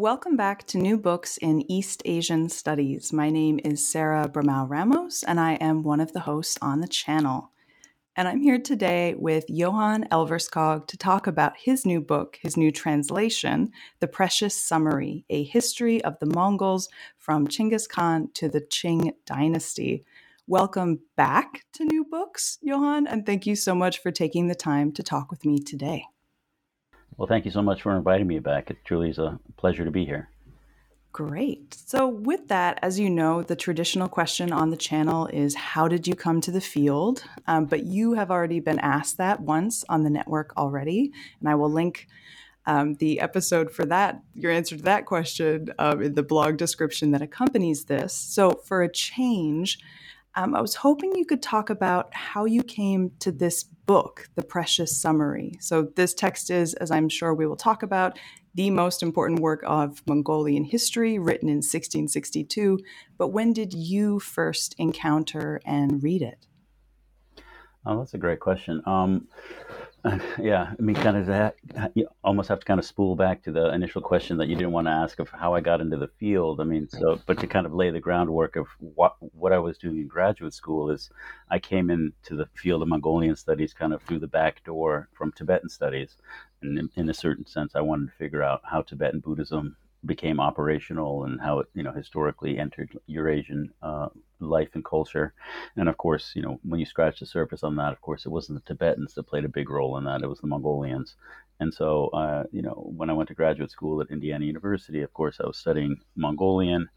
Welcome back to New Books in East Asian Studies. My name is Sarah Bramao Ramos, and I am one of the hosts on the channel. And I'm here today with Johan Elverskog to talk about his new book, his new translation, The Precious Summary A History of the Mongols from Chinggis Khan to the Qing Dynasty. Welcome back to New Books, Johan, and thank you so much for taking the time to talk with me today. Well, thank you so much for inviting me back. It truly is a pleasure to be here. Great. So, with that, as you know, the traditional question on the channel is How did you come to the field? Um, but you have already been asked that once on the network already. And I will link um, the episode for that, your answer to that question, um, in the blog description that accompanies this. So, for a change, um, I was hoping you could talk about how you came to this book, The Precious Summary. So, this text is, as I'm sure we will talk about, the most important work of Mongolian history, written in 1662. But when did you first encounter and read it? Oh, that's a great question. Um, yeah, I mean, kind of that. You almost have to kind of spool back to the initial question that you didn't want to ask of how I got into the field. I mean, so but to kind of lay the groundwork of what what I was doing in graduate school is, I came into the field of Mongolian studies kind of through the back door from Tibetan studies, and in, in a certain sense, I wanted to figure out how Tibetan Buddhism became operational and how it you know historically entered Eurasian uh, life and culture. And of course, you know when you scratch the surface on that, of course it wasn't the Tibetans that played a big role in that; it was the Mongolians. And so, uh, you know, when I went to graduate school at Indiana University, of course, I was studying Mongolian.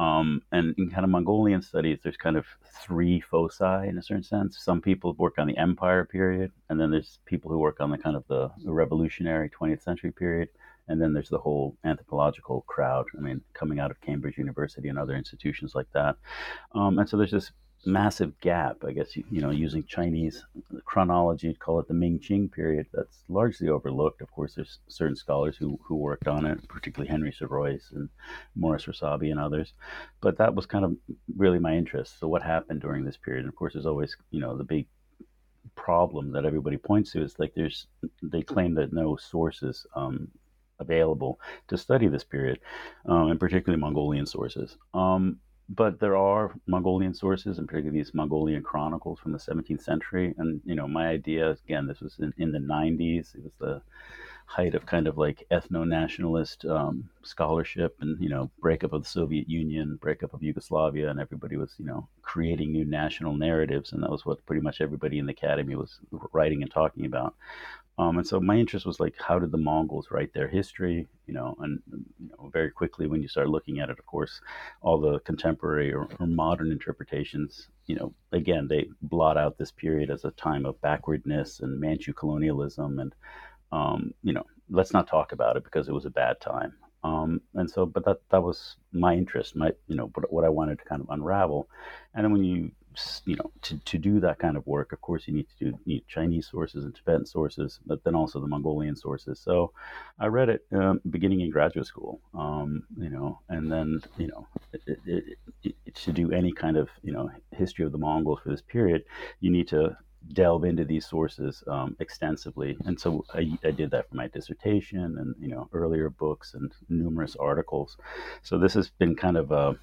Um, and in kind of Mongolian studies, there's kind of three foci in a certain sense. Some people work on the empire period, and then there's people who work on the kind of the, the revolutionary 20th century period and then there's the whole anthropological crowd. I mean, coming out of Cambridge University and other institutions like that. Um, and so there's this massive gap, I guess, you, you know, using Chinese chronology, call it the Ming Qing period, that's largely overlooked. Of course, there's certain scholars who, who worked on it, particularly Henry Serruys and Morris Rossabi and others. But that was kind of really my interest. So, what happened during this period? And of course, there's always, you know, the big problem that everybody points to is like there's, they claim that no sources um, available to study this period, um, and particularly Mongolian sources. Um, but there are Mongolian sources, and particularly these Mongolian chronicles from the 17th century. And you know, my idea again, this was in, in the 90s. It was the height of kind of like ethno-nationalist um, scholarship and you know breakup of the soviet union breakup of yugoslavia and everybody was you know creating new national narratives and that was what pretty much everybody in the academy was writing and talking about um, and so my interest was like, how did the Mongols write their history? You know, and you know, very quickly when you start looking at it, of course, all the contemporary or, or, modern interpretations, you know, again, they blot out this period as a time of backwardness and Manchu colonialism, and um, you know, let's not talk about it because it was a bad time. Um, and so, but that that was my interest, my you know, what, what I wanted to kind of unravel. And then when you you know, to, to do that kind of work, of course, you need to do need Chinese sources and Tibetan sources, but then also the Mongolian sources. So I read it um, beginning in graduate school, um, you know, and then, you know, it, it, it, to do any kind of, you know, history of the Mongols for this period, you need to delve into these sources um, extensively. And so I, I, did that for my dissertation and, you know, earlier books and numerous articles. So this has been kind of a,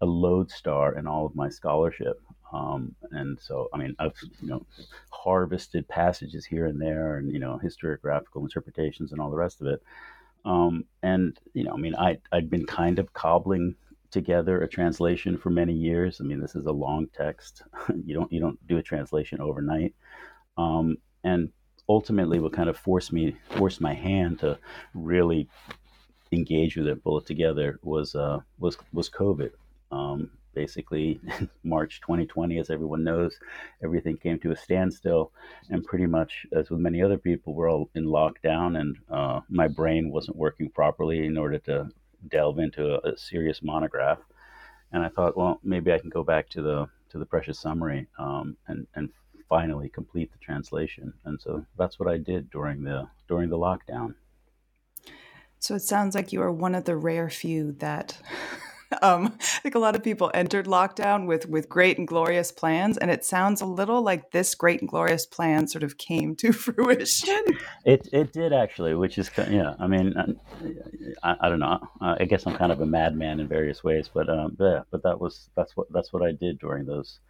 a lodestar in all of my scholarship. Um, and so, I mean, I've you know harvested passages here and there, and you know historiographical interpretations and all the rest of it. Um, and you know, I mean, I I'd been kind of cobbling together a translation for many years. I mean, this is a long text. you don't you don't do a translation overnight. Um, and ultimately, what kind of forced me forced my hand to really engage with it, pull it together was uh, was was COVID. Um, basically March 2020, as everyone knows, everything came to a standstill, and pretty much as with many other people, we're all in lockdown, and uh, my brain wasn't working properly in order to delve into a, a, serious monograph. And I thought, well, maybe I can go back to the to the precious summary um, and and finally complete the translation. And so that's what I did during the during the lockdown. So it sounds like you are one of the rare few that um, I think a lot of people entered lockdown with with great and glorious plans, and it sounds a little like this great and glorious plan sort of came to fruition. It it did actually, which is yeah. I mean, uh, I, I don't know. I guess I'm kind of a madman in various ways, but um, yeah, but that was that's what that's what I did during those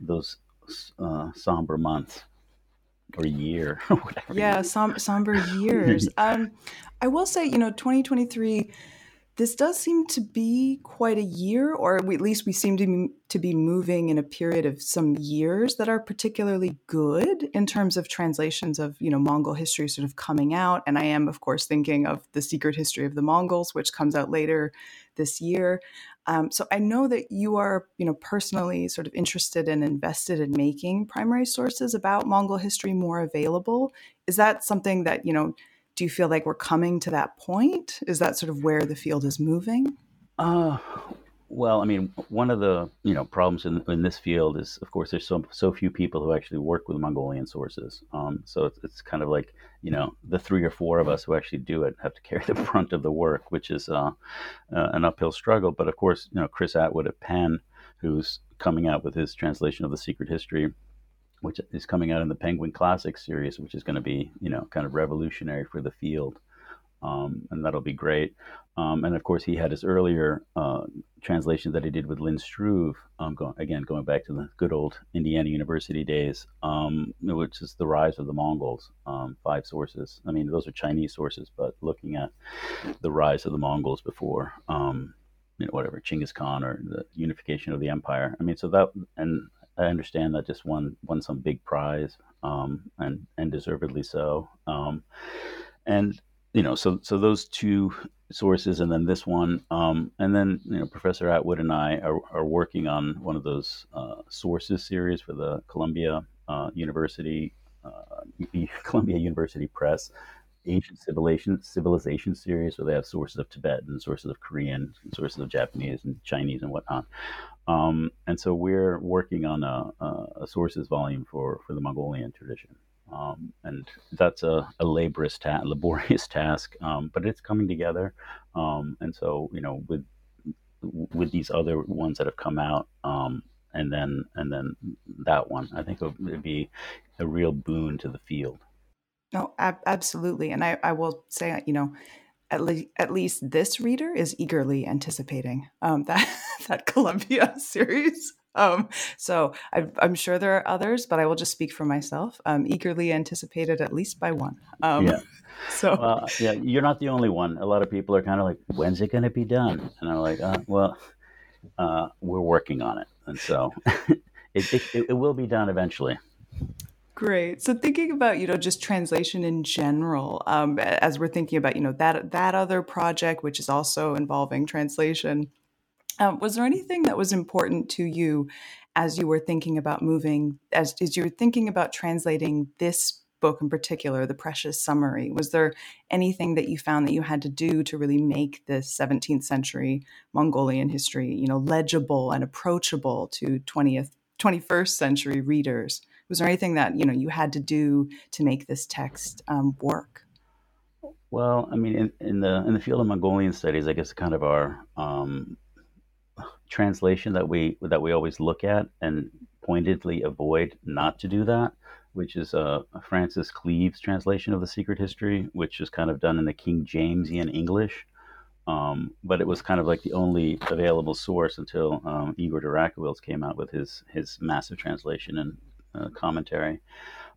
those uh, somber months or year or whatever. Yeah, som- somber years. um, I will say, you know, 2023 this does seem to be quite a year, or at least we seem to be, to be moving in a period of some years that are particularly good in terms of translations of you know Mongol history sort of coming out. And I am, of course, thinking of the Secret History of the Mongols, which comes out later this year. Um, so I know that you are, you know, personally sort of interested and invested in making primary sources about Mongol history more available. Is that something that you know? Do you feel like we're coming to that point? Is that sort of where the field is moving? Uh, well, I mean, one of the you know problems in, in this field is, of course, there's so so few people who actually work with Mongolian sources. Um, so it's, it's kind of like you know the three or four of us who actually do it have to carry the brunt of the work, which is uh, uh, an uphill struggle. But of course, you know, Chris Atwood at Penn, who's coming out with his translation of the Secret History which is coming out in the Penguin Classic series, which is going to be, you know, kind of revolutionary for the field. Um, and that'll be great. Um, and of course, he had his earlier uh, translation that he did with Lynn Struve, um, go, again, going back to the good old Indiana University days, um, which is The Rise of the Mongols, um, five sources. I mean, those are Chinese sources, but looking at the rise of the Mongols before, um, you know, whatever, Chinggis Khan or the unification of the empire. I mean, so that, and I understand that just won won some big prize, um, and and deservedly so. Um, and you know, so so those two sources, and then this one, um, and then you know, Professor Atwood and I are, are working on one of those uh, sources series for the Columbia uh, University, uh, Columbia University Press. Ancient civilization civilization series, where they have sources of Tibetan, sources of Korean, sources of Japanese and Chinese and whatnot. Um, and so we're working on a, a, sources volume for, for the Mongolian tradition. Um, and that's a, a laborious, ta- laborious task, um, but it's coming together. Um, and so, you know, with with these other ones that have come out, um, and then and then that one, I think it would be a real boon to the field. No, ab- absolutely, and I, I will say, you know, at, le- at least this reader is eagerly anticipating um, that that Columbia series. Um, so I, am sure there are others, but I will just speak for myself. Um, eagerly anticipated at least by one. Um, yeah. So well, yeah, you're not the only one. A lot of people are kind of like, "When's it going to be done?" And I'm like, uh, "Well, uh, we're working on it, and so it, it, it will be done eventually." Great. So thinking about you know just translation in general, um, as we're thinking about you know that that other project which is also involving translation, um, was there anything that was important to you as you were thinking about moving as as you were thinking about translating this book in particular, the Precious Summary? Was there anything that you found that you had to do to really make this 17th century Mongolian history you know legible and approachable to 20th 21st century readers? Was there anything that you know you had to do to make this text um, work? Well, I mean, in, in, the in the field of Mongolian studies, I guess kind of our um, translation that we that we always look at and pointedly avoid not to do that, which is uh, Francis Cleaves' translation of the Secret History, which is kind of done in the King Jamesian English. Um, but it was kind of like the only available source until um, Igor de Rachewiltz came out with his his massive translation and uh, commentary.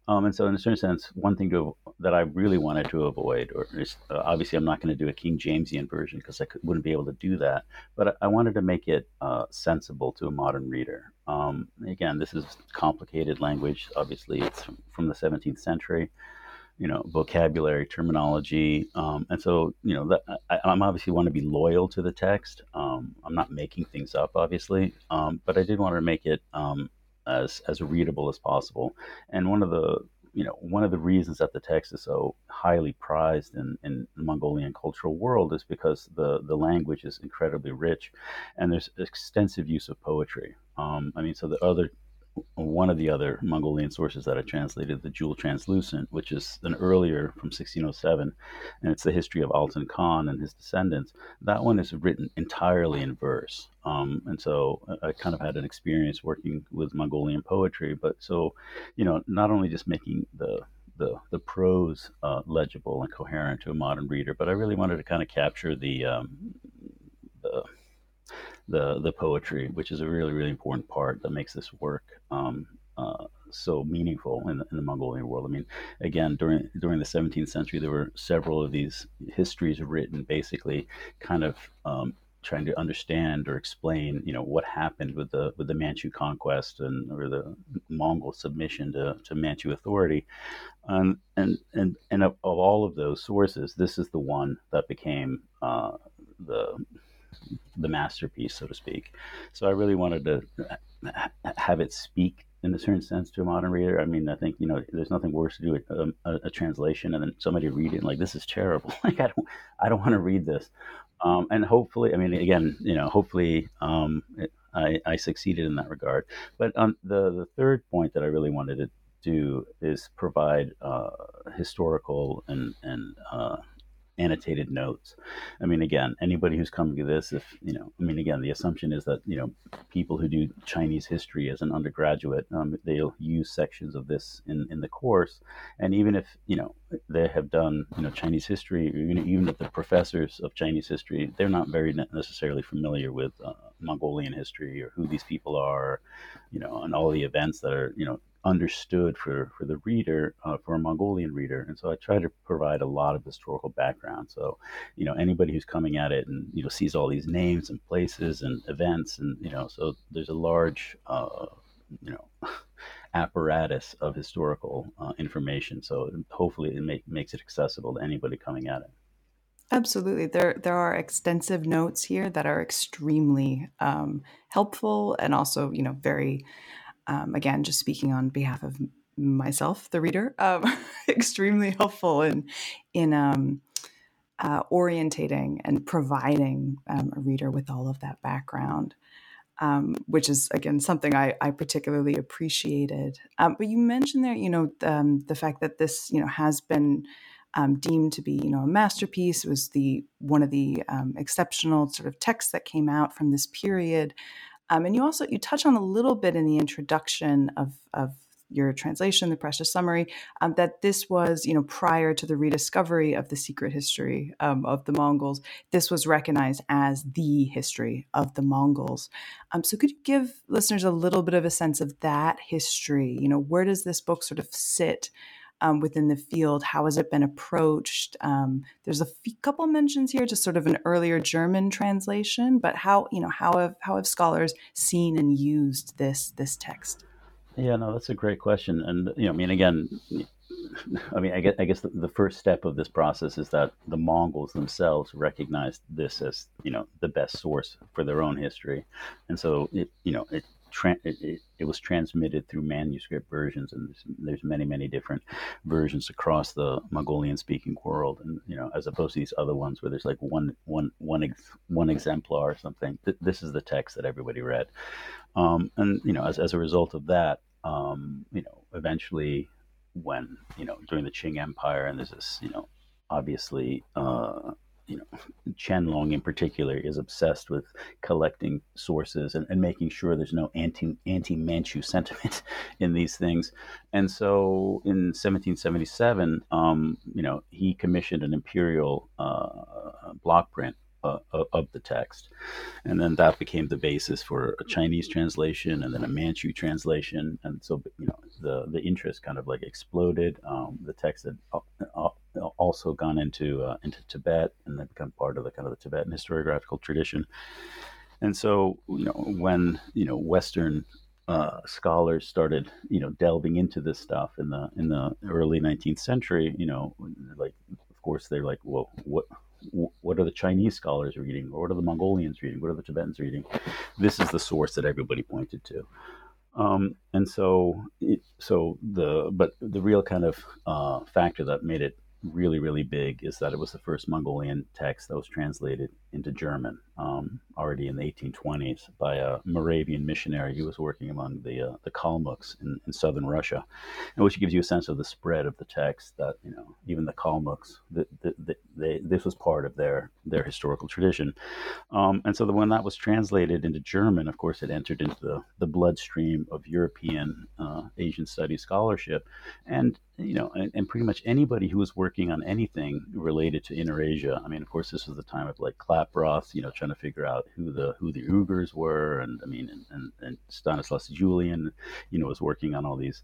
Um, and so, in a certain sense, one thing to, that I really wanted to avoid, or is, uh, obviously, I'm not going to do a King Jamesian version because I could, wouldn't be able to do that. But I, I wanted to make it uh, sensible to a modern reader. Um, again, this is complicated language. Obviously, it's from the 17th century. you know vocabulary terminology um, and so you know I, am obviously want to be loyal to the text um, i'm not making things up obviously um, but i did want to make it um, as as readable as possible. And one of the you know one of the reasons that the text is so highly prized in, in the mongolian cultural world is because the the language is incredibly rich and there's extensive use of poetry. Um, i mean so the other one of the other Mongolian sources that I translated, the Jewel Translucent, which is an earlier from 1607, and it's the history of Altan Khan and his descendants. That one is written entirely in verse. Um, and so I kind of had an experience working with Mongolian poetry, but so, you know, not only just making the the, the prose uh, legible and coherent to a modern reader, but I really wanted to kind of capture the um, the the the poetry, which is a really really important part that makes this work um, uh, so meaningful in the, in the, Mongolian world. I mean, again, during during the 17th century, there were several of these histories written, basically, kind of um, trying to understand or explain, you know, what happened with the with the Manchu conquest and or the Mongol submission to, to Manchu authority, um, and and and of, of, all of those sources, this is the one that became uh, the the masterpiece, so to speak. So I really wanted to have it speak in a certain sense to a modern reader. I mean, I think you know, there's nothing worse to do a, um, a, a translation and then somebody read it and like this is terrible. like I don't, I don't want to read this. Um, and hopefully, I mean, again, you know, hopefully, um, it, I, I, succeeded in that regard. But um, the the third point that I really wanted to do is provide uh, historical and and uh, annotated notes. I mean, again, anybody who's coming to this, if you know, I mean, again, the assumption is that you know people who do Chinese history as an undergraduate, um, they'll use sections of this in in the course, and even if you know they have done you know Chinese history, even even if the professors of Chinese history, they're not very necessarily familiar with uh, Mongolian history or who these people are, you know, and all the events that are you know understood for, for the reader, uh, for a Mongolian reader. And so I try to provide a lot of historical background. So, you know, anybody who's coming at it and, you know, sees all these names and places and events and, you know, so there's a large, uh, you know, apparatus of historical uh, information. So hopefully it make, makes it accessible to anybody coming at it. Absolutely. There there are extensive notes here that are extremely um, helpful and also, you know, very um, again, just speaking on behalf of myself, the reader, um, extremely helpful in in um, uh, orientating and providing um, a reader with all of that background, um, which is again something I, I particularly appreciated. Um, but you mentioned there, you know, the fact that this, you know, has been um, deemed to be, you know, a masterpiece. It was the one of the um, exceptional sort of texts that came out from this period. Um, and you also you touch on a little bit in the introduction of of your translation, the precious summary, um, that this was, you know, prior to the rediscovery of the secret history um, of the Mongols, this was recognized as the history of the Mongols. Um, so, could you give listeners a little bit of a sense of that history? You know, where does this book sort of sit um, within the field? How has it been approached? Um, there's a f- couple mentions here, just sort of an earlier German translation, but how you know how have how have scholars seen and used this this text? Yeah, no, that's a great question, and you know, I mean, again, I mean, I guess, I guess the, the, first step of this process is that the Mongols themselves recognized this as, you know, the best source for their own history, and so it, you know, it tra- it, it, it, was transmitted through manuscript versions, and there's, there's, many, many different versions across the Mongolian speaking world. And you know, as opposed to these other ones where there's like one, one, one, ex- one exemplar or something. Th- this is the text that everybody read, um, and you know, as as a result of that, um, you know, eventually, when you know during the Qing Empire, and there's this, you know, obviously. Uh, you know, in particular is obsessed with collecting sources and, and making sure there's no anti anti Manchu sentiment in these things. And so, in 1777, um, you know, he commissioned an imperial uh, block print uh, of the text. And then that became the basis for a Chinese translation and then a Manchu translation. And so, you know, the, the interest kind of like exploded. Um, the text had uh, uh, also gone into uh, into Tibet and then become part of the kind of the Tibetan historiographical tradition. And so, you know, when you know Western uh, scholars started, you know, delving into this stuff in the in the early 19th century, you know, like of course they're like, well, what what are the Chinese scholars reading? Or what are the Mongolians reading? What are the Tibetans reading? This is the source that everybody pointed to. Um, and so, it, so the but the real kind of uh, factor that made it really, really big is that it was the first Mongolian text that was translated into German um, already in the 1820s by a Moravian missionary who was working among the uh, the Kalmucks in, in, southern Russia, and which gives you a sense of the spread of the text. That you know, even the Kalmucks, the, the, the, they, this was part of their their historical tradition. Um, and so, the, when that was translated into German, of course, it entered into the, the bloodstream of European uh, Asian studies scholarship, and you know, and, and, pretty much anybody who was working on anything related to Inner Asia. I mean, of course, this was the time of like Klaproth, you know, trying to figure out who the who the Uyghurs were, and I mean, and, and, and Stanislas Julien, you know, was working on all these,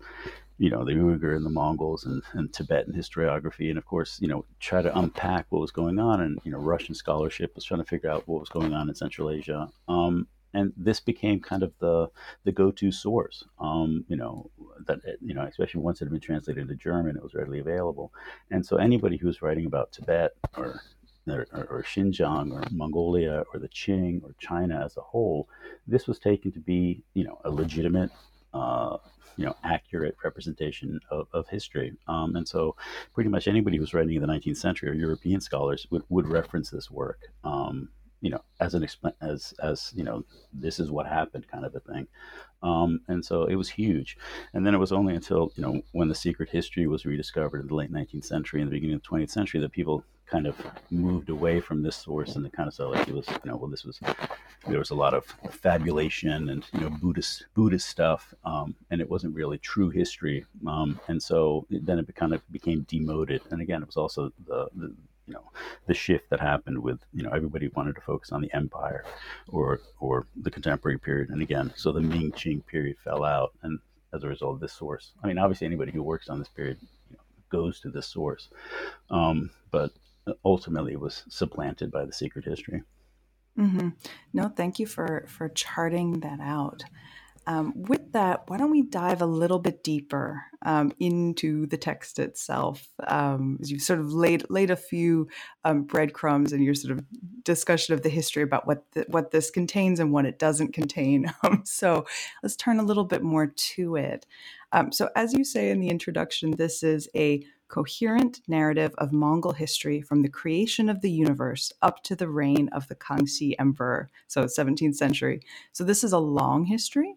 you know, the Uyghur and the Mongols and, and Tibetan historiography, and of course, you know, try to unpack what was going on, and you know, Russian scholarship was trying to figure out what was going on in Central Asia. Um, and this became kind of the the go-to source. Um, you know that you know, especially once it had been translated into German, it was readily available. And so anybody who was writing about Tibet or or, or, Xinjiang or Mongolia or the Qing or China as a whole, this was taken to be you know a legitimate. Uh, you know, accurate representation of, of history. Um, and so, pretty much anybody who was writing in the 19th century or European scholars would, would reference this work. Um, you know, as an as as you know, this is what happened, kind of a thing. Um, and so it was huge. And then it was only until you know when the secret history was rediscovered in the late 19th century and the beginning of the 20th century that people kind of moved away from this source and they kind of saw like it was you know well this was there was a lot of fabulation and you know Buddhist Buddhist stuff um, and it wasn't really true history um, and so then it kind of became demoted and again it was also the, the you know the shift that happened with you know everybody wanted to focus on the empire or or the contemporary period. And again so the Ming Qing period fell out and as a result of this source I mean obviously anybody who works on this period you know, goes to this source. Um, but ultimately it was supplanted by the secret history. Mm-hmm. no thank you for for charting that out um, with that, why don't we dive a little bit deeper um, into the text itself? Um, as you've sort of laid laid a few um, breadcrumbs in your sort of discussion of the history about what the, what this contains and what it doesn't contain. Um, so let's turn a little bit more to it. Um, so, as you say in the introduction, this is a coherent narrative of Mongol history from the creation of the universe up to the reign of the Kangxi Emperor, so 17th century. So this is a long history.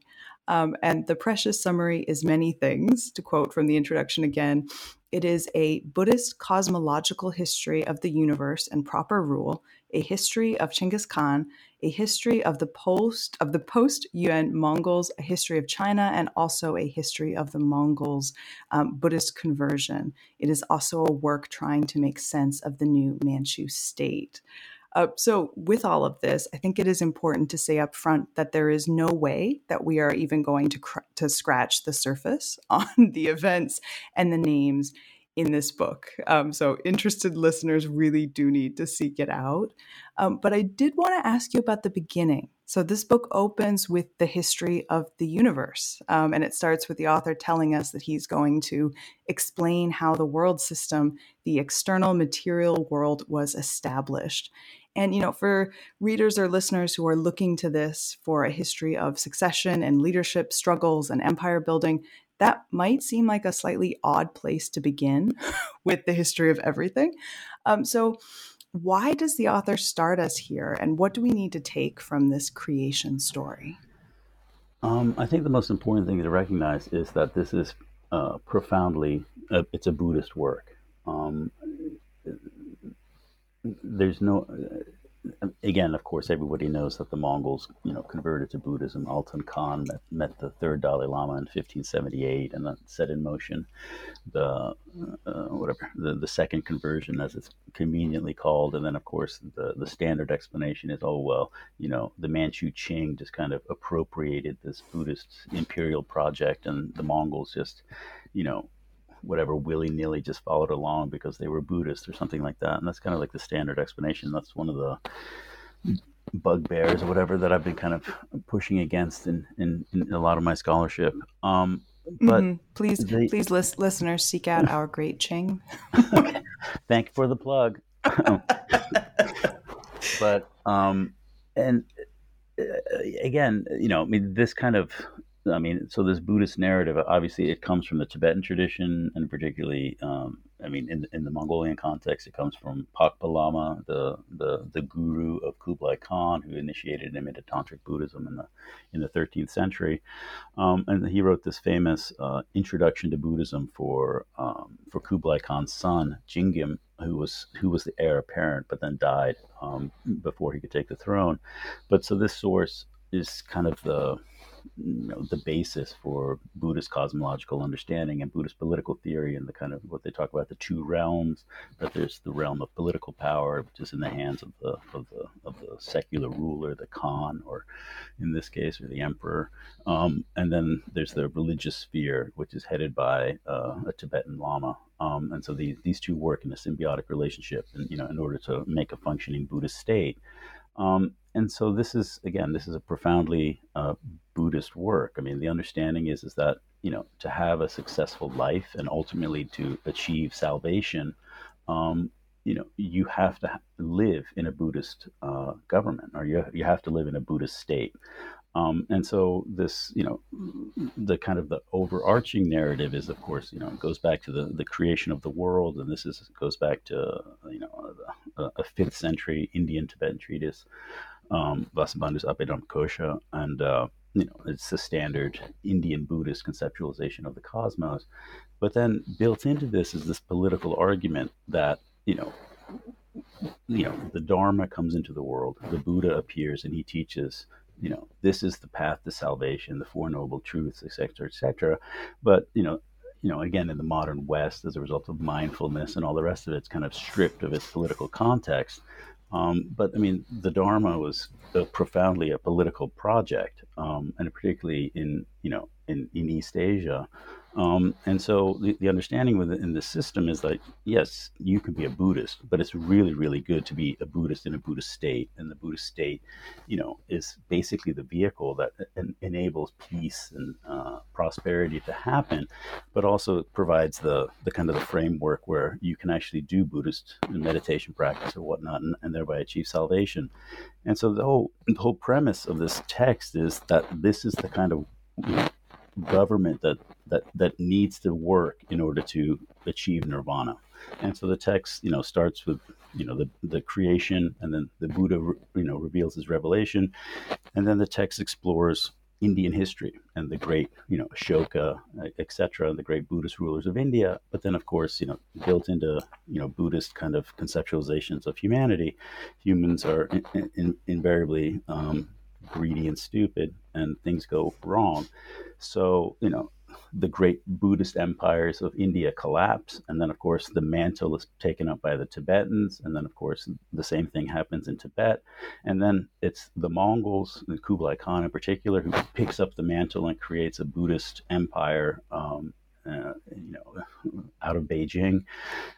Um, and the precious summary is many things. To quote from the introduction again, it is a Buddhist cosmological history of the universe and proper rule, a history of Chinggis Khan, a history of the post of the post Yuan Mongols, a history of China, and also a history of the Mongols' um, Buddhist conversion. It is also a work trying to make sense of the new Manchu state. Uh, so, with all of this, I think it is important to say up front that there is no way that we are even going to cr- to scratch the surface on the events and the names in this book. Um, so, interested listeners really do need to seek it out. Um, but I did want to ask you about the beginning. So, this book opens with the history of the universe, um, and it starts with the author telling us that he's going to explain how the world system, the external material world, was established. And, you know, for readers or listeners who are looking to this for a history of succession and leadership struggles and empire building, that might seem like a slightly odd place to begin with the history of everything. Um, so, why does the author start us here, and what do we need to take from this creation story? Um, I think the most important thing to recognize is that this is uh, profoundly uh, it's a Buddhist work. Um, there's no again, of course, everybody knows that the Mongols, you know, converted to Buddhism. Altan Khan met, met the third Dalai Lama in 1578, and then set in motion the uh, whatever the, the second conversion, as it's conveniently called. And then, of course, the the standard explanation is, oh well, you know, the Manchu Qing just kind of appropriated this Buddhist imperial project, and the Mongols just, you know, whatever willy nilly just followed along because they were Buddhist or something like that. And that's kind of like the standard explanation. That's one of the bugbears or whatever that I've been kind of pushing against in, in, in a lot of my scholarship. Um, but mm-hmm. please, they, please, list, listeners, seek out our great Qing. Thank you for the plug. but um, and uh, again, you know, I mean, this kind of I mean, so this Buddhist narrative, obviously, it comes from the Tibetan tradition, and particularly, um, I mean, in, in the Mongolian context, it comes from Pakpa Lama, the, the the guru of Kublai Khan, who initiated him into tantric Buddhism in the in the 13th century, um, and he wrote this famous uh, introduction to Buddhism for um, for Kublai Khan's son Jingim, who was who was the heir apparent, but then died um, before he could take the throne. But so this source is kind of the you know, the basis for Buddhist cosmological understanding and Buddhist political theory and the kind of what they talk about the two realms. That there's the realm of political power, which is in the hands of the of the of the secular ruler, the Khan, or in this case, or the emperor. Um, and then there's the religious sphere, which is headed by uh, a Tibetan Lama. Um, and so these these two work in a symbiotic relationship, and you know, in order to make a functioning Buddhist state. Um, and so this is again, this is a profoundly uh, Buddhist work. I mean, the understanding is is that you know to have a successful life and ultimately to achieve salvation, um, you know, you have to live in a Buddhist uh, government, or you you have to live in a Buddhist state. Um, and so this, you know, the kind of the overarching narrative is, of course, you know, it goes back to the, the creation of the world, and this is goes back to you know a, a fifth century Indian Tibetan treatise, um, Vasubandhu's Abhidharmakosha, and uh, you know it's the standard Indian Buddhist conceptualization of the cosmos. But then built into this is this political argument that you know you know the Dharma comes into the world, the Buddha appears, and he teaches you know, this is the path to salvation, the Four Noble Truths, etc., etc. But, you know, you know, again, in the modern West, as a result of mindfulness and all the rest of it, it's kind of stripped of its political context. Um, but I mean, the Dharma was a profoundly a political project, um, and particularly in you know in, in East Asia, um, and so the, the understanding within the system is that yes, you can be a Buddhist, but it's really, really good to be a Buddhist in a Buddhist state. And the Buddhist state, you know, is basically the vehicle that en- enables peace and uh, prosperity to happen, but also provides the the kind of the framework where you can actually do Buddhist meditation practice or whatnot, and, and thereby achieve salvation. And so the whole the whole premise of this text is that this is the kind of you know, government that that that needs to work in order to achieve nirvana. And so the text, you know, starts with you know the the creation, and then the Buddha, you know, reveals his revelation, and then the text explores Indian history and the great, you know, Ashoka, etc., and the great Buddhist rulers of India. But then, of course, you know, built into you know Buddhist kind of conceptualizations of humanity, humans are in, in, invariably um, greedy and stupid, and things go wrong. So, you know, the great Buddhist empires of India collapse. And then, of course, the mantle is taken up by the Tibetans. And then, of course, the same thing happens in Tibet. And then it's the Mongols, the Kublai Khan in particular, who picks up the mantle and creates a Buddhist empire. Um, uh, you know, out of Beijing,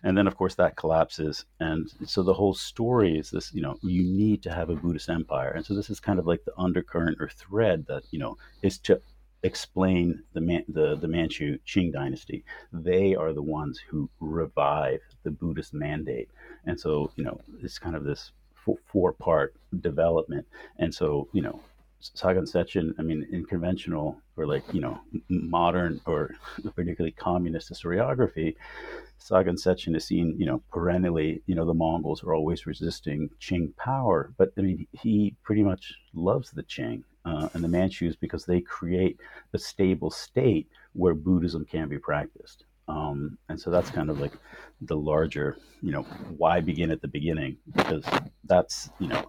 and then of course that collapses, and so the whole story is this: you know, you need to have a Buddhist empire, and so this is kind of like the undercurrent or thread that you know is to explain the, Man- the the Manchu Qing dynasty. They are the ones who revive the Buddhist mandate, and so you know it's kind of this four part development. And so you know Sagang Sechen, I mean, in conventional or like, you know, modern or particularly communist historiography, Sagang Sechen is seen, you know, perennially, you know, the Mongols are always resisting Qing power. But I mean, he pretty much loves the Qing uh, and the Manchus because they create a stable state where Buddhism can be practiced. Um, and so that's kind of like the larger, you know, why begin at the beginning? Because that's, you know,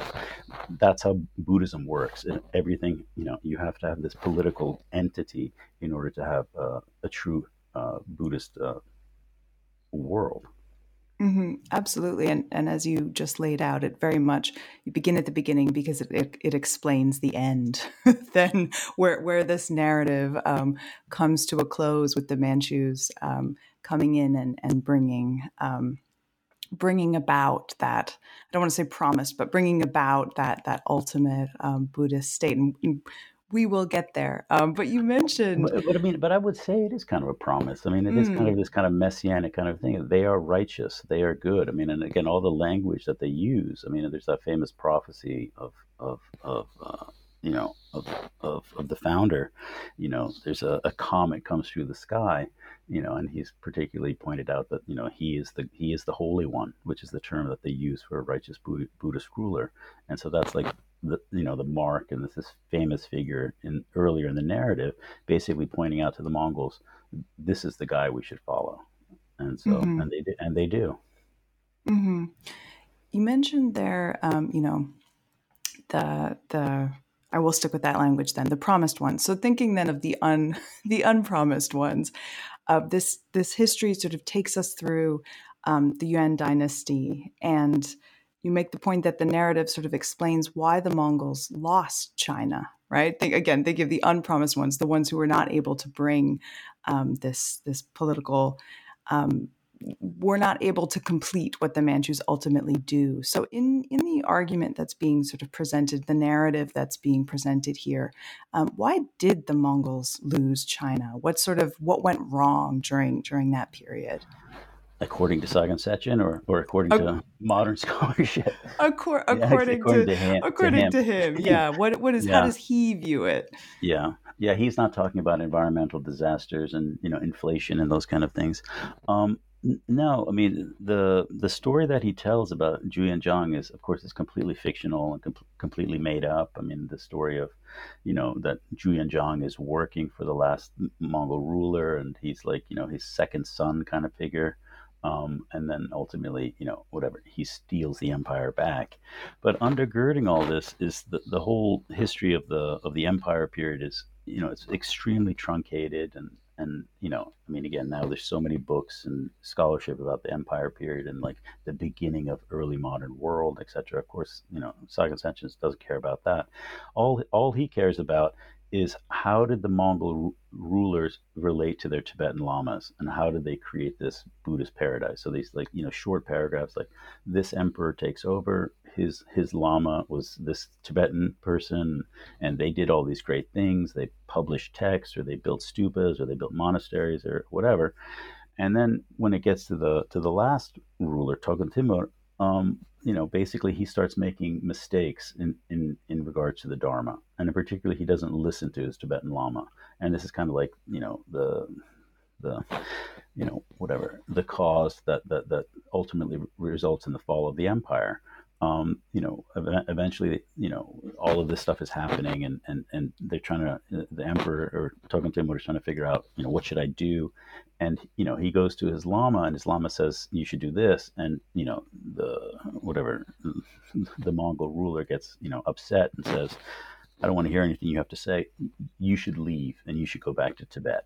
that's how Buddhism works. And everything, you know, you have to have this political entity in order to have uh, a true uh, Buddhist uh, world. Mm-hmm, absolutely. And, and as you just laid out, it very much, you begin at the beginning because it, it, it explains the end. then where, where this narrative um, comes to a close with the Manchus um, coming in and, and bringing um, bringing about that i don't want to say promised but bringing about that that ultimate um, buddhist state and we will get there um, but you mentioned but, but, i mean but i would say it is kind of a promise. I mean it is mm. kind of this kind of messianic kind of thing. They are righteous. They are good. I mean and again all the language that they use i mean there's that famous prophecy of of of uh, you know of, of, of the founder. You know there's a, a comet comes through the sky you know and he's particularly pointed out that you know he is the he is the holy one which is the term that they use for a righteous buddhist ruler. And so that's like the you know the mark and this this famous figure in earlier in the narrative basically pointing out to the mongols this is the guy we should follow and so mm-hmm. and they do, and they do mm-hmm. you mentioned there um, you know the the I will stick with that language then, the promised ones. So thinking then of the un the unpromised ones, uh, this this history sort of takes us through um, the Yuan dynasty, and you make the point that the narrative sort of explains why the Mongols lost China. Right? Again, they give the unpromised ones, the ones who were not able to bring um, this this political um, were not able to complete what the Manchus ultimately do. So, in in the argument that's being sort of presented, the narrative that's being presented here, um, why did the Mongols lose China? What sort of what went wrong during during that period? According to Sagang Sechen, or, or according to modern scholarship, according, yeah, according, to, to him, according to him, to him. yeah. What what is yeah. how does he view it? Yeah, yeah. He's not talking about environmental disasters and you know inflation and those kind of things. Um, no, I mean the the story that he tells about Zhuge is, of course, is completely fictional and com- completely made up. I mean, the story of, you know, that Zhuge is working for the last Mongol ruler, and he's like, you know, his second son kind of figure, um, and then ultimately, you know, whatever he steals the empire back. But undergirding all this is the the whole history of the of the empire period is, you know, it's extremely truncated and and you know i mean again now there's so many books and scholarship about the empire period and like the beginning of early modern world etc of course you know Sagang Sechen doesn't care about that all all he cares about is how did the Mongol rulers relate to their Tibetan lamas and how did they create this Buddhist paradise? So these like you know short paragraphs like this emperor takes over his his lama was this Tibetan person and they did all these great things. They published texts or they built stupas or they built monasteries or whatever. And then when it gets to the to the last ruler Togun Timur, um, you know, basically he starts making mistakes in, in, in regards to the Dharma. And in particular, he doesn't listen to his Tibetan Lama. And this is kind of like, you know, the, the, you know, whatever, the cause that, that, that ultimately results in the fall of the empire um, you know, eventually, you know, all of this stuff is happening, and and and they're trying to the emperor or Togun Timur is trying to figure out, you know, what should I do, and you know, he goes to his lama, and his lama says you should do this, and you know, the whatever, the Mongol ruler gets you know upset and says, I don't want to hear anything you have to say. You should leave, and you should go back to Tibet.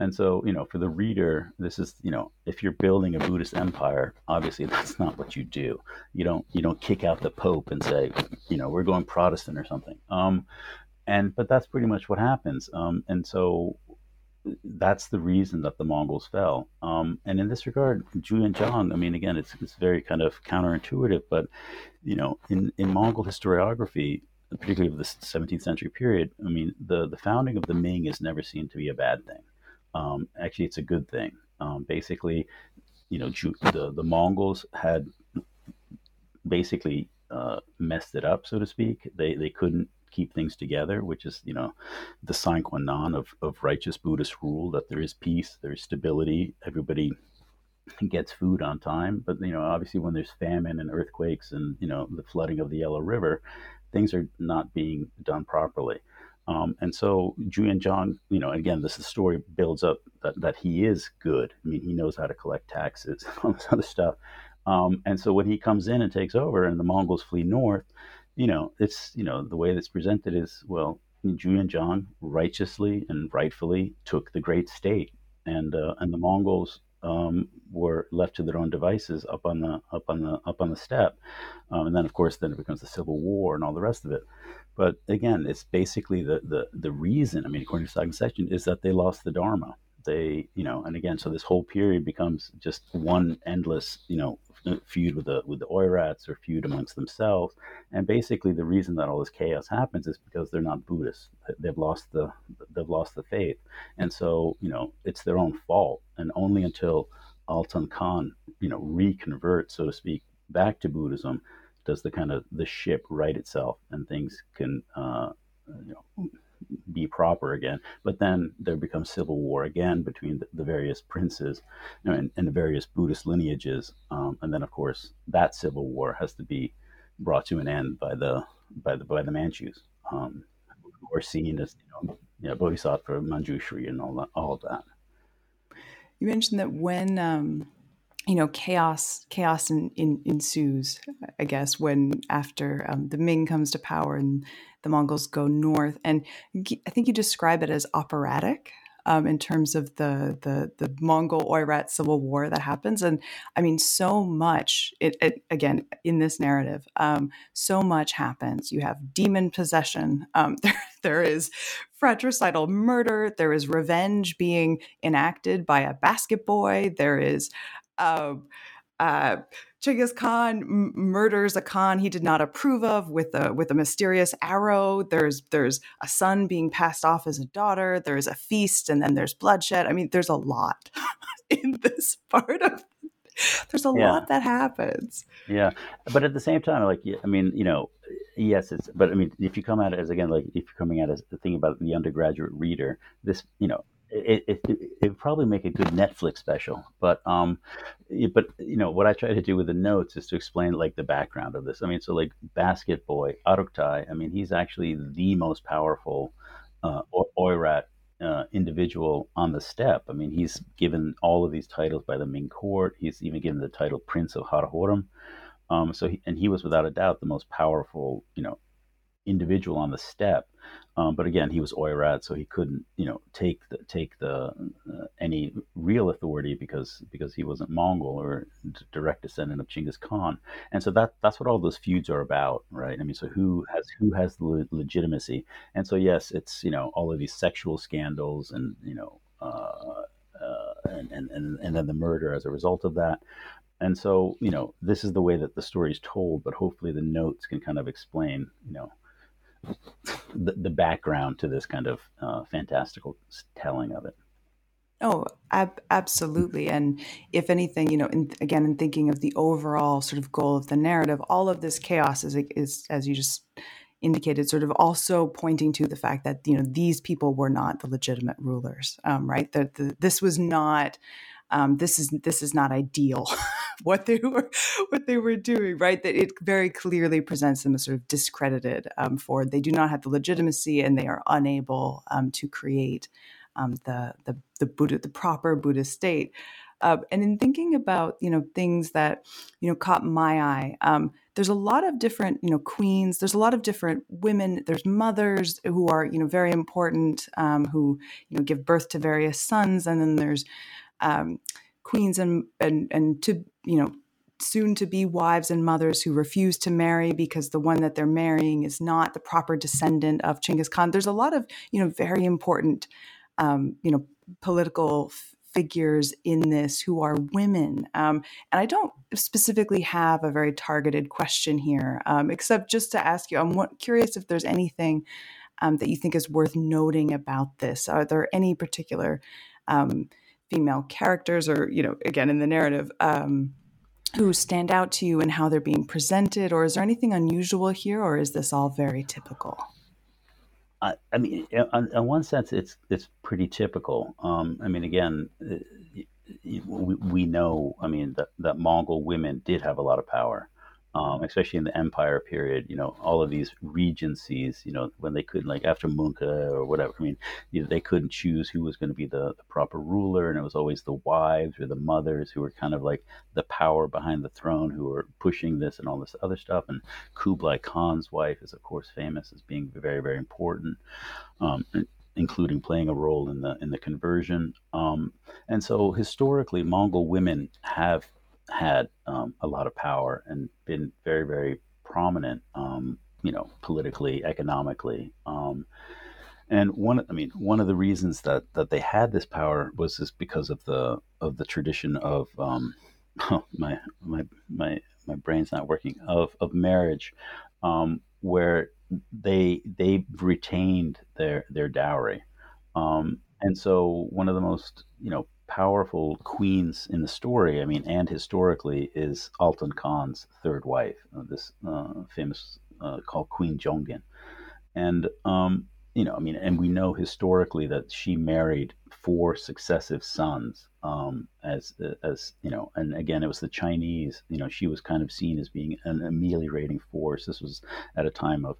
And so, you know, for the reader, this is, you know, if you're building a Buddhist empire, obviously that's not what you do. You don't you don't kick out the Pope and say, you know, we're going Protestant or something. Um, and but that's pretty much what happens. Um, and so that's the reason that the Mongols fell. Um, and in this regard, Zhuge I mean, again, it's, it's very kind of counterintuitive, but, you know, in, in Mongol historiography, particularly of the 17th century period, I mean, the, the founding of the Ming is never seen to be a bad thing um, actually it's a good thing. Um, basically, you know, the the Mongols had basically uh, messed it up, so to speak. They they couldn't keep things together, which is you know the sine qua non of, of righteous Buddhist rule that there is peace, there's stability, everybody gets food on time. But you know, obviously, when there's famine and earthquakes and you know the flooding of the Yellow River, things are not being done properly. Um, and so Zhu Yuanzhang, you know, again, this the story builds up that, that he is good. I mean, he knows how to collect taxes, and all this other stuff. Um, and so when he comes in and takes over, and the Mongols flee north, you know, it's you know the way that's presented is well, Zhu Yuanzhang righteously and rightfully took the great state, and uh, and the Mongols um, were left to their own devices up on the up on the up on the steppe, um, and then of course then it becomes the civil war and all the rest of it. But again, it's basically the the the reason. I mean, according to Sagang Sechen, is that they lost the dharma. They, you know, and again, so this whole period becomes just one endless, you know, feud with the with the Oirats or feud amongst themselves. And basically, the reason that all this chaos happens is because they're not Buddhists. They've lost the they've lost the faith, and so you know it's their own fault. And only until Altan Khan, you know, reconvert, so to speak, back to Buddhism, does the kind of the ship right itself, and things can. Uh, you know, be proper again. But then there becomes civil war again between the, the various princes you know, and, and, the various Buddhist lineages. Um, and then, of course, that civil war has to be brought to an end by the by the by the Manchus, um, who are seen as you know, you know Bodhisattva, Manjushri, and all that, all of that. You mentioned that when um, you know chaos chaos in, in, ensues i guess when after um, the ming comes to power and the mongols go north. And i think you describe it as operatic um, in terms of the, the the mongol oirat civil war that happens. And i mean so much it, it again in this narrative um, so much happens. You have demon possession um, there, there is fratricidal murder there is revenge being enacted by a basket boy there is um, uh, Genghis Khan m- murders a Khan he did not approve of with a with a mysterious arrow. There's there's a son being passed off as a daughter. There's a feast, and then there's bloodshed. I mean, there's a lot in this part of. There's a yeah. lot that happens. Yeah, but at the same time, like I mean, you know, yes, it's. But I mean, if you come at it as again, like if you're coming at it as the thing about the undergraduate reader, this, you know, it, it, it would probably make a good Netflix special. But um, but you know what I try to do with the notes is to explain like the background of this. I mean, so like Basket Boy Uruktai. I mean, he's actually the most powerful uh, Oirat uh, individual on the steppe. I mean, he's given all of these titles by the Ming court. He's even given the title Prince of Karakoram. Um, so he, and he was without a doubt the most powerful, you know, individual on the steppe. Um, but again, he was Oirat, so he couldn't, you know, take the take the uh, any real authority because because he wasn't Mongol or direct descendant of Chinggis Khan. And so that that's what all those feuds are about, right? I mean, so who has who has the legitimacy? And so yes, it's you know all of these sexual scandals and you know. Uh, uh, and, and, and, and then the murder as a result of that. And so, you know, this is the way that the story is told, but hopefully the notes can kind of explain, you know, the, the background to this kind of uh, fantastical telling of it. Oh, ab- absolutely. And if anything, you know, in, again, in thinking of the overall sort of goal of the narrative, all of this chaos is, is, as you just indicated, sort of also pointing to the fact that you know these people were not the legitimate rulers, um, right? That this was not um, this is this is not ideal what they were what they were doing right? That it very clearly presents them as sort of discredited um, for they do not have the legitimacy and they are unable um, to create um, the the the Buddha the proper Buddhist state. Uh, and in thinking about you know things that you know caught my eye um, there's a lot of different you know queens there's a lot of different women there's mothers who are you know very important um, who you know give birth to various sons and then there's um, queens and, and and to you know soon to be wives and mothers who refuse to marry because the one that they're marrying is not the proper descendant of Chinggis Khan. There's a lot of you know very important um, you know political figures in this who are women, um, and I don't specifically have a very targeted question here, um, except just to ask you. I'm curious if there's anything um, that you think is worth noting about this. Are there any particular um, female characters or you know again in the narrative um, who stand out to you and how they're being presented or is there anything unusual here or is this all very typical I, I mean, in, in, one sense, it's it's pretty typical. Um, I mean, again, uh, we, we know, I mean, that, that Mongol women did have a lot of power um, especially in the empire period, you know, all of these regencies, you know, when they couldn't, like after Mongke or whatever, I mean, you know, they couldn't choose who was going to be the, the, proper ruler, and it was always the wives or the mothers who were kind of like the power behind the throne who were pushing this and all this other stuff. And Kublai Khan's wife is, of course, famous as being very, very important. Um, including playing a role in the in the conversion. Um, and so historically, Mongol women have had um, a lot of power and been very, very prominent, um, you know, politically, economically. Um, and one, I mean, one of the reasons that, that they had this power was just because of the of the tradition of um, my my my my brain's not working of of marriage, um, where they they retained their their dowry, um, and so one of the most you know powerful queens in the story, I mean, and historically, is Altan Khan's third wife, uh, this uh, famous uh, called Queen Jongin, and um, you know, I mean, and we know historically that she married four successive sons um, as as you know, and again, it was the Chinese. You know, she was kind of seen as being an ameliorating force. This was at a time of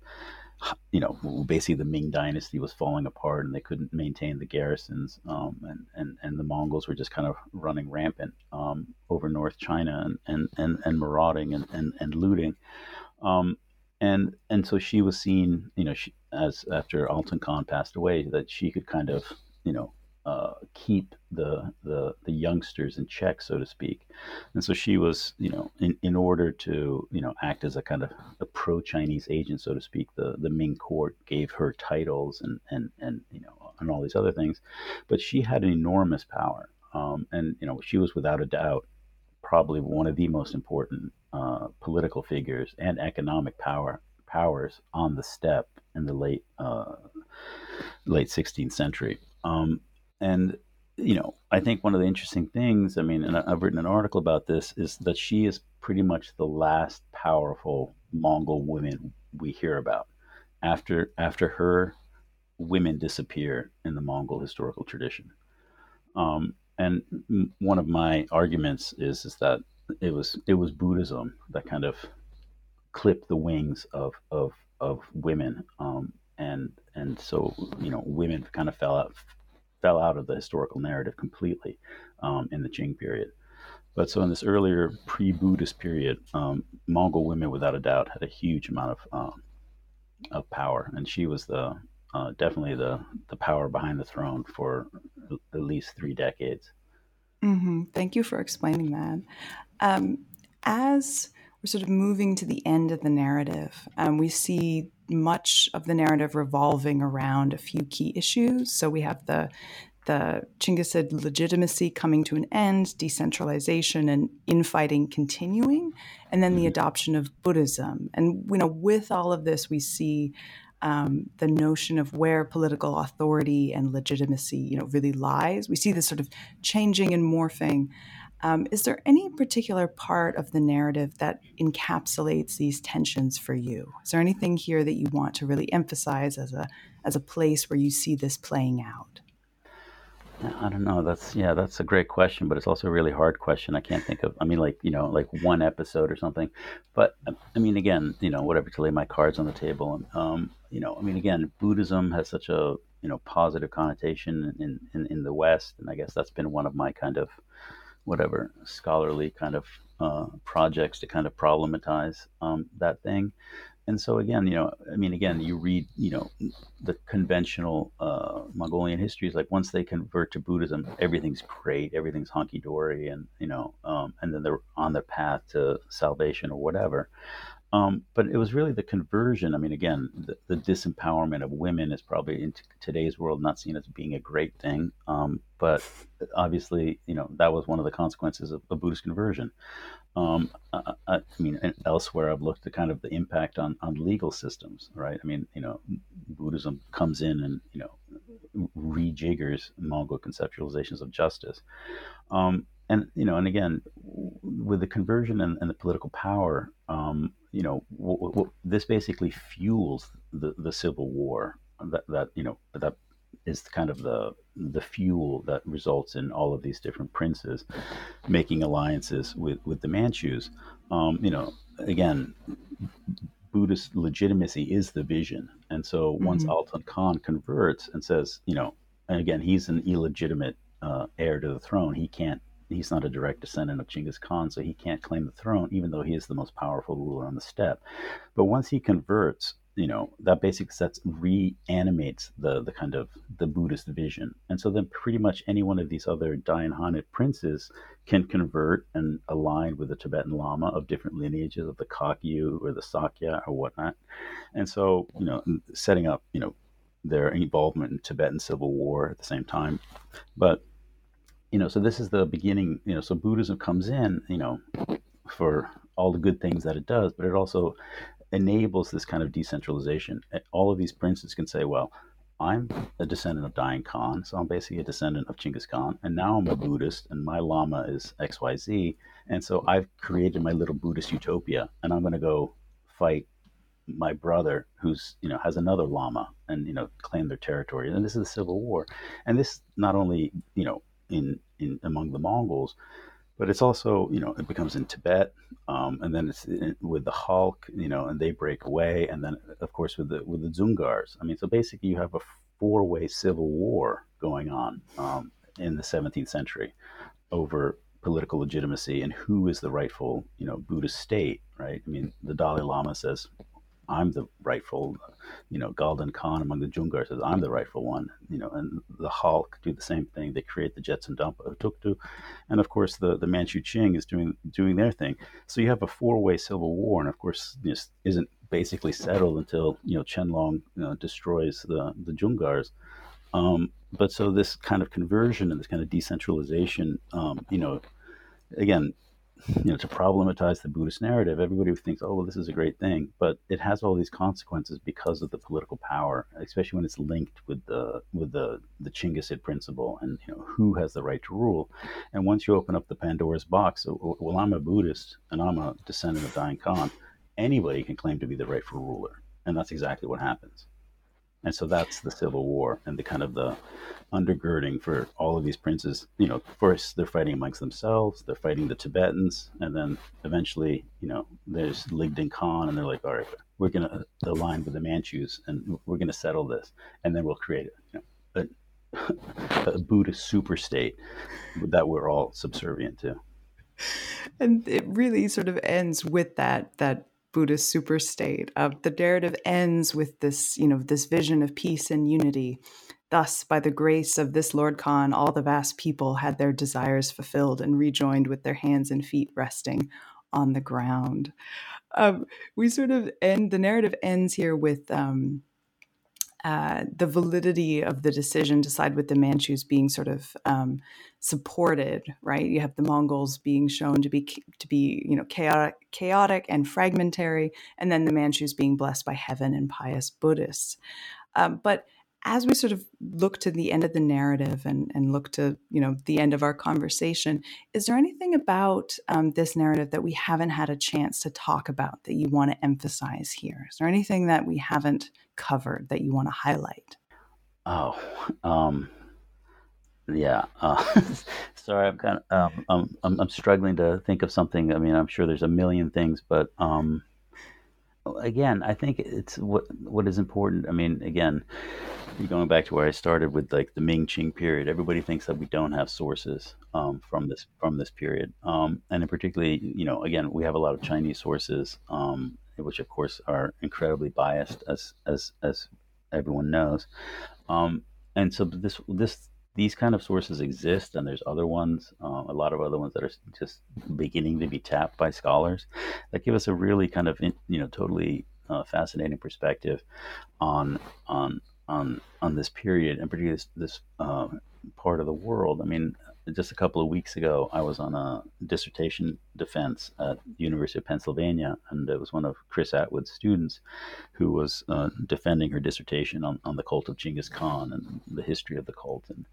you know, basically the Ming dynasty was falling apart and they couldn't maintain the garrisons. Um, and, and, and the Mongols were just kind of running rampant um, over North China and, and, and, and marauding and, and, and looting. Um, and, and so she was seen, you know, she, as after Altan Khan passed away, that she could kind of, you know, uh, keep the, the the youngsters in check, so to speak. And so she was, you know, in, in order to, you know, act as a kind of a pro-Chinese agent, so to speak. The the Ming court gave her titles and and and you know and all these other things, but she had an enormous power, um, and you know she was without a doubt probably one of the most important uh, political figures and economic power powers on the steppe in the late uh, late 16th century. Um, and you know, I think one of the interesting things, I mean, and I've written an article about this, is that she is pretty much the last powerful Mongol woman we hear about. After after her, women disappear in the Mongol historical tradition. Um, and one of my arguments is is that it was it was Buddhism that kind of clipped the wings of of of women, um, and and so you know women kind of fell out fell out of the historical narrative completely um, in the Qing period. But so in this earlier pre-Buddhist period, um, Mongol women, without a doubt, had a huge amount of um, of power, and she was the uh, definitely the the power behind the throne for at least three decades. Mm-hmm. Thank you for explaining that. Um, as we're sort of moving to the end of the narrative, um, we see much of the narrative revolving around a few key issues. So we have the the Chinggisid legitimacy coming to an end, decentralization and infighting continuing, and then the mm-hmm. adoption of Buddhism. And you know, with all of this, we see um, the notion of where political authority and legitimacy, you know, really lies. We see this sort of changing and morphing. Um, is there any particular part of the narrative that encapsulates these tensions for you? Is there anything here that you want to really emphasize as a as a place where you see this playing out? I don't know. That's yeah, that's a great question, but it's also a really hard question. I can't think of. I mean, like you know, like one episode or something. But I mean, again, you know, whatever to lay my cards on the table, and um, you know, I mean, again, Buddhism has such a you know positive connotation in in, in the West, and I guess that's been one of my kind of whatever scholarly kind of uh, projects to kind of problematize um, that thing. And so again, you know, I mean, again, you read, you know, the conventional uh, Mongolian histories. Like once they convert to Buddhism, everything's great, everything's hunky dory, and you know, um, and then they're on their path to salvation or whatever. Um, but it was really the conversion. I mean, again, the, the, disempowerment of women is probably in t- today's world not seen as being a great thing. Um, but obviously, you know, that was one of the consequences of, Buddhist conversion. Um, I, I, mean, elsewhere, I've looked at kind of the impact on, on legal systems, right? I mean, you know, Buddhism comes in and, you know, rejiggers Mongol conceptualizations of justice. Um, and you know, and again, with the conversion and, and the political power, um, you know, w- w- this basically fuels the, the civil war. That that you know that is kind of the the fuel that results in all of these different princes making alliances with with the Manchus. Um, you know, again, Buddhist legitimacy is the vision, and so once mm-hmm. Altan Khan converts and says, you know, and again, he's an illegitimate uh, heir to the throne. He can't he's not a direct descendant of Genghis Khan, so he can't claim the throne, even though he is the most powerful ruler on the steppe. But once he converts, you know, that basic sets reanimates the the kind of the Buddhist vision. And so then pretty much any one of these other Dayanid princes can convert and align with the Tibetan Lama of different lineages of the Kagyu or the Sakya or whatnot. And so, you know, setting up, you know, their involvement in Tibetan civil war at the same time. But you know, so this is the beginning. You know, so Buddhism comes in, you know, for all the good things that it does, but it also enables this kind of decentralization. All of these princes can say, well, I'm a descendant of Dayan Khan, so I'm basically a descendant of Chinggis Khan, and now I'm a Buddhist, and my Lama is XYZ, and so I've created my little Buddhist utopia, and I'm going to go fight my brother who's you know has another lama and you know claim their territory and this is a civil war and this not only you know in in among the mongols but it's also you know it becomes in tibet um, and then it's in, with the Khalkha you know and they break away and then of course with the with the dzungars. I mean so basically you have a four-way civil war going on um, in the 17th century over political legitimacy and who is the rightful you know buddhist state right? I mean the dalai lama says I'm the rightful, you know, Galdan Khan among the Dzungar says I'm the rightful one, you know, and the Khalkha do the same thing. They create the Jetsun Dampa Tuktu, and of course the the Manchu Qing is doing doing their thing. So you have a four way civil war, and of course this isn't basically settled until you know Qianlong you know, destroys the the Dzungars. Um, but so this kind of conversion and this kind of decentralization, um, you know, again, you know, to problematize the Buddhist narrative, everybody who thinks, oh, well, this is a great thing, but it has all these consequences because of the political power, especially when it's linked with the with the the Chinggisid principle and you know who has the right to rule. And once you open up the Pandora's box, well, I'm a Buddhist and I'm a descendant of Dayan Khan, anybody can claim to be the rightful ruler, and that's exactly what happens. And so that's the Civil War and the kind of the undergirding for all of these princes. You know, first they're fighting amongst themselves, they're fighting the Tibetans, and then eventually, you know, there's Ligdan Khan, and they're like, all right, we're going to align with the Manchus and we're going to settle this, and then we'll create you know, a, a Buddhist super state that we're all subservient to. And it really sort of ends with that that Buddhist super state. Uh, the narrative ends with this, you know, this vision of peace and unity. Thus, by the grace of this Lord Khan, all the vast people had their desires fulfilled and rejoined with their hands and feet resting on the ground. Um, we sort of end, the narrative ends here with um, uh, the validity of the decision to side with the Manchus being sort of um, supported, right? You have the Mongols being shown to be to be you know chaotic, chaotic and fragmentary, and then the Manchus being blessed by heaven and pious Buddhists. Um, but as we sort of look to the end of the narrative and, and look to you know the end of our conversation is there anything about um, this narrative that we haven't had a chance to talk about that you want to emphasize here? Is there anything that we haven't covered that you want to highlight? Oh um, yeah uh, sorry i'm kind of um, I'm, I'm struggling to think of something. I mean i'm sure there's a million things but um, again i think it's what what is important. I mean again going back to where I started with like the Ming Qing period, everybody thinks that we don't have sources um, from this from this period, um, and in particularly, you know, again, we have a lot of Chinese sources, um, which of course are incredibly biased, as as as everyone knows, um, and so this this these kind of sources exist, and there's other ones, uh, a lot of other ones that are just beginning to be tapped by scholars that give us a really kind of you know totally uh, fascinating perspective on on on on this period and particularly this, this uh, part of the world. I mean, just a couple of weeks ago, I was on a dissertation defense at the University of Pennsylvania, and it was one of Chris Atwood's students who was uh, defending her dissertation on, on the cult of Genghis Khan and the history of the cult. And,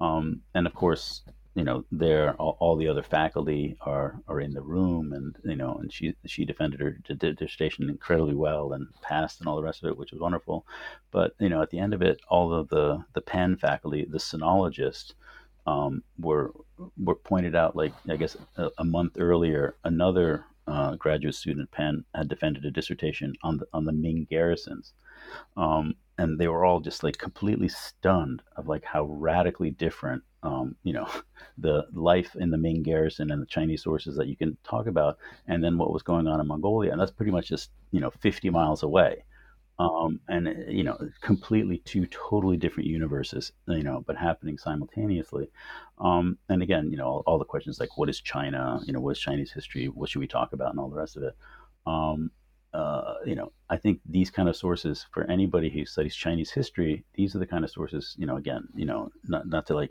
um, and of course, you know, there all, all, the other faculty are are in the room, and you know, and she she defended her dissertation incredibly well and passed and all the rest of it, which was wonderful. But you know, at the end of it, all of the the Penn faculty, the sinologists, um, were were pointed out. Like I guess a, a month earlier, another uh, graduate student at Penn had defended a dissertation on the on the Ming garrisons. Um, and they were all just like completely stunned of like how radically different um, you know the life in the Ming garrison and the Chinese sources that you can talk about, and then what was going on in Mongolia, and that's pretty much just you know 50 miles away, um, and you know completely two totally different universes, you know, but happening simultaneously. Um, and again, you know, all, all, the questions like what is China, you know, what is Chinese history, what should we talk about, and all the rest of it. Um, uh, you know, I think these kind of sources for anybody who studies Chinese history, these are the kind of sources, you know, again, you know, not, not to like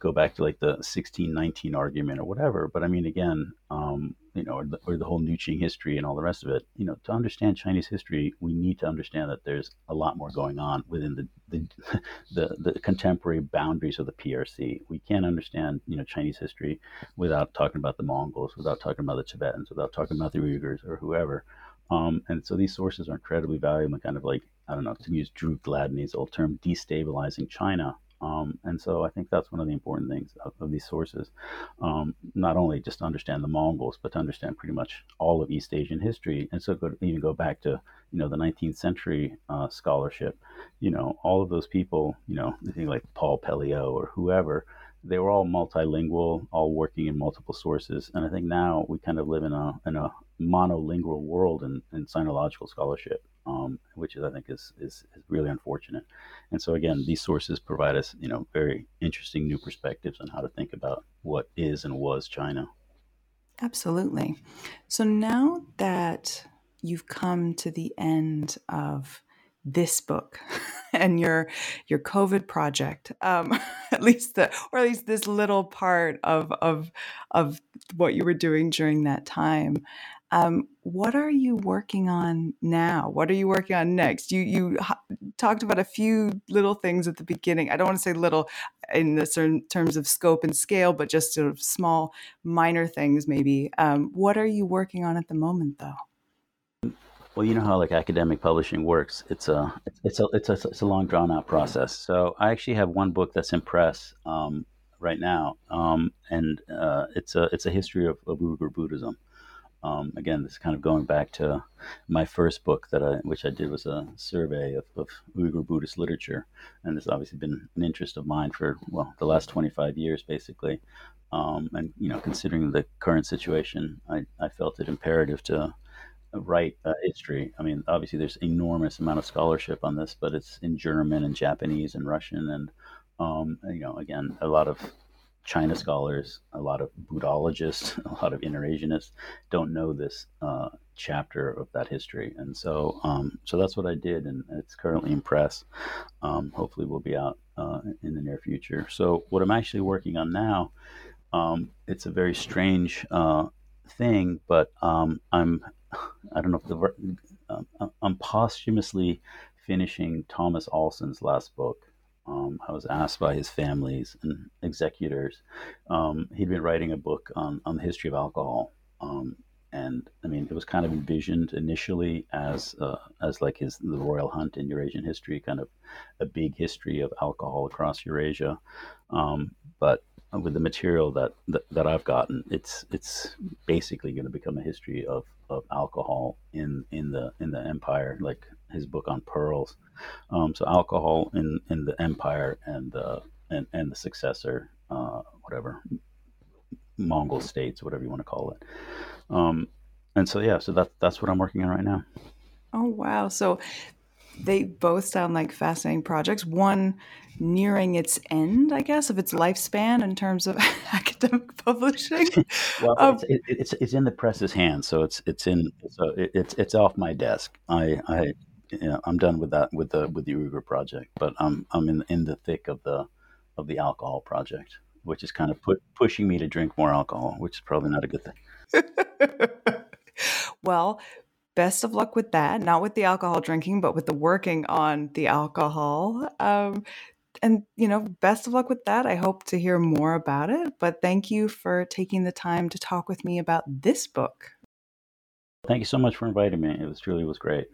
go back to like the 1619 argument or whatever, but I mean, again, um, you know, or the, or the whole New Qing history and all the rest of it, you know, to understand Chinese history, we need to understand that there's a lot more going on within the, the, the, the contemporary boundaries of the PRC. We can't understand, you know, Chinese history without talking about the Mongols, without talking about the Tibetans, without talking about the Uyghurs or whoever. Um, and so these sources are incredibly valuable, kind of like, I don't know, to use Dru Gladney's old term, destabilizing China. Um, and so I think that's one of the important things of, of these sources. Um, not only just to understand the Mongols, but to understand pretty much all of East Asian history. And so even go back to, you know, the 19th century uh, scholarship, you know, all of those people, you know, think like Paul Pelliot or whoever, they were all multilingual, all working in multiple sources. And I think now we kind of live in a, in a monolingual world in, in sinological scholarship, um, which is, I think is, is, is really unfortunate. And so again, these sources provide us, you know, very interesting new perspectives on how to think about what is and was China. Absolutely. So now that you've come to the end of this book and your your COVID project, um, at least the or at least this little part of of of what you were doing during that time. Um, what are you working on now? What are you working on next? You you talked about a few little things at the beginning. I don't want to say little in the certain terms of scope and scale, but just sort of small, minor things maybe. Um, what are you working on at the moment, though? Well, you know how like academic publishing works. It's a it's a it's a it's a long drawn out process. So I actually have one book that's in press um, right now, um, and uh, it's a it's a history of, of Uyghur Buddhism. Um, again, this is kind of going back to my first book that I, which I did was a survey of, of Uyghur Buddhist literature, and it's obviously been an interest of mine for well the last 25 years, basically. Um, and you know, considering the current situation, I, I felt it imperative to write uh, history. I mean, obviously, there's enormous amount of scholarship on this, but it's in German and Japanese and Russian, and um, you know, again, a lot of China scholars, a lot of Buddhologists, a lot of Inner Asianists don't know this uh, chapter of that history, and so um, so that's what I did, and it's currently in press. Um, hopefully, will be out uh, in the near future. So what I'm actually working on now, um, it's a very strange uh, thing, but um, I'm I don't know if the uh, I'm posthumously finishing Thomas Allsen's last book. Um, I was asked by his families and executors. Um, he'd been writing a book on, on the history of alcohol. Um, and I mean, it was kind of envisioned initially as uh, as like his the royal hunt in Eurasian history, kind of a big history of alcohol across Eurasia. Um, but with the material that, that, that I've gotten, it's it's basically going to become a history of, of alcohol in in the in the empire, like his book on pearls. Um, so alcohol in, in the empire and uh, and and the successor, uh, whatever Mongol states, whatever you want to call it. Um, and so yeah, so that that's what I'm working on right now. Oh wow! So they both sound like fascinating projects. One nearing its end, I guess, of its lifespan in terms of academic publishing. well, um, it's, it's, it's in the press's hands, so it's it's in so it's it's off my desk. I I you know, I'm done with that with the with the Uyghur project, but I'm I'm in in the thick of the of the alcohol project, which is kind of put, pushing me to drink more alcohol, which is probably not a good thing. well, best of luck with that. Not with the alcohol drinking, but with the working on the alcohol. Um, and you know, best of luck with that. I hope to hear more about it. But thank you for taking the time to talk with me about this book. Thank you so much for inviting me. It was truly was great.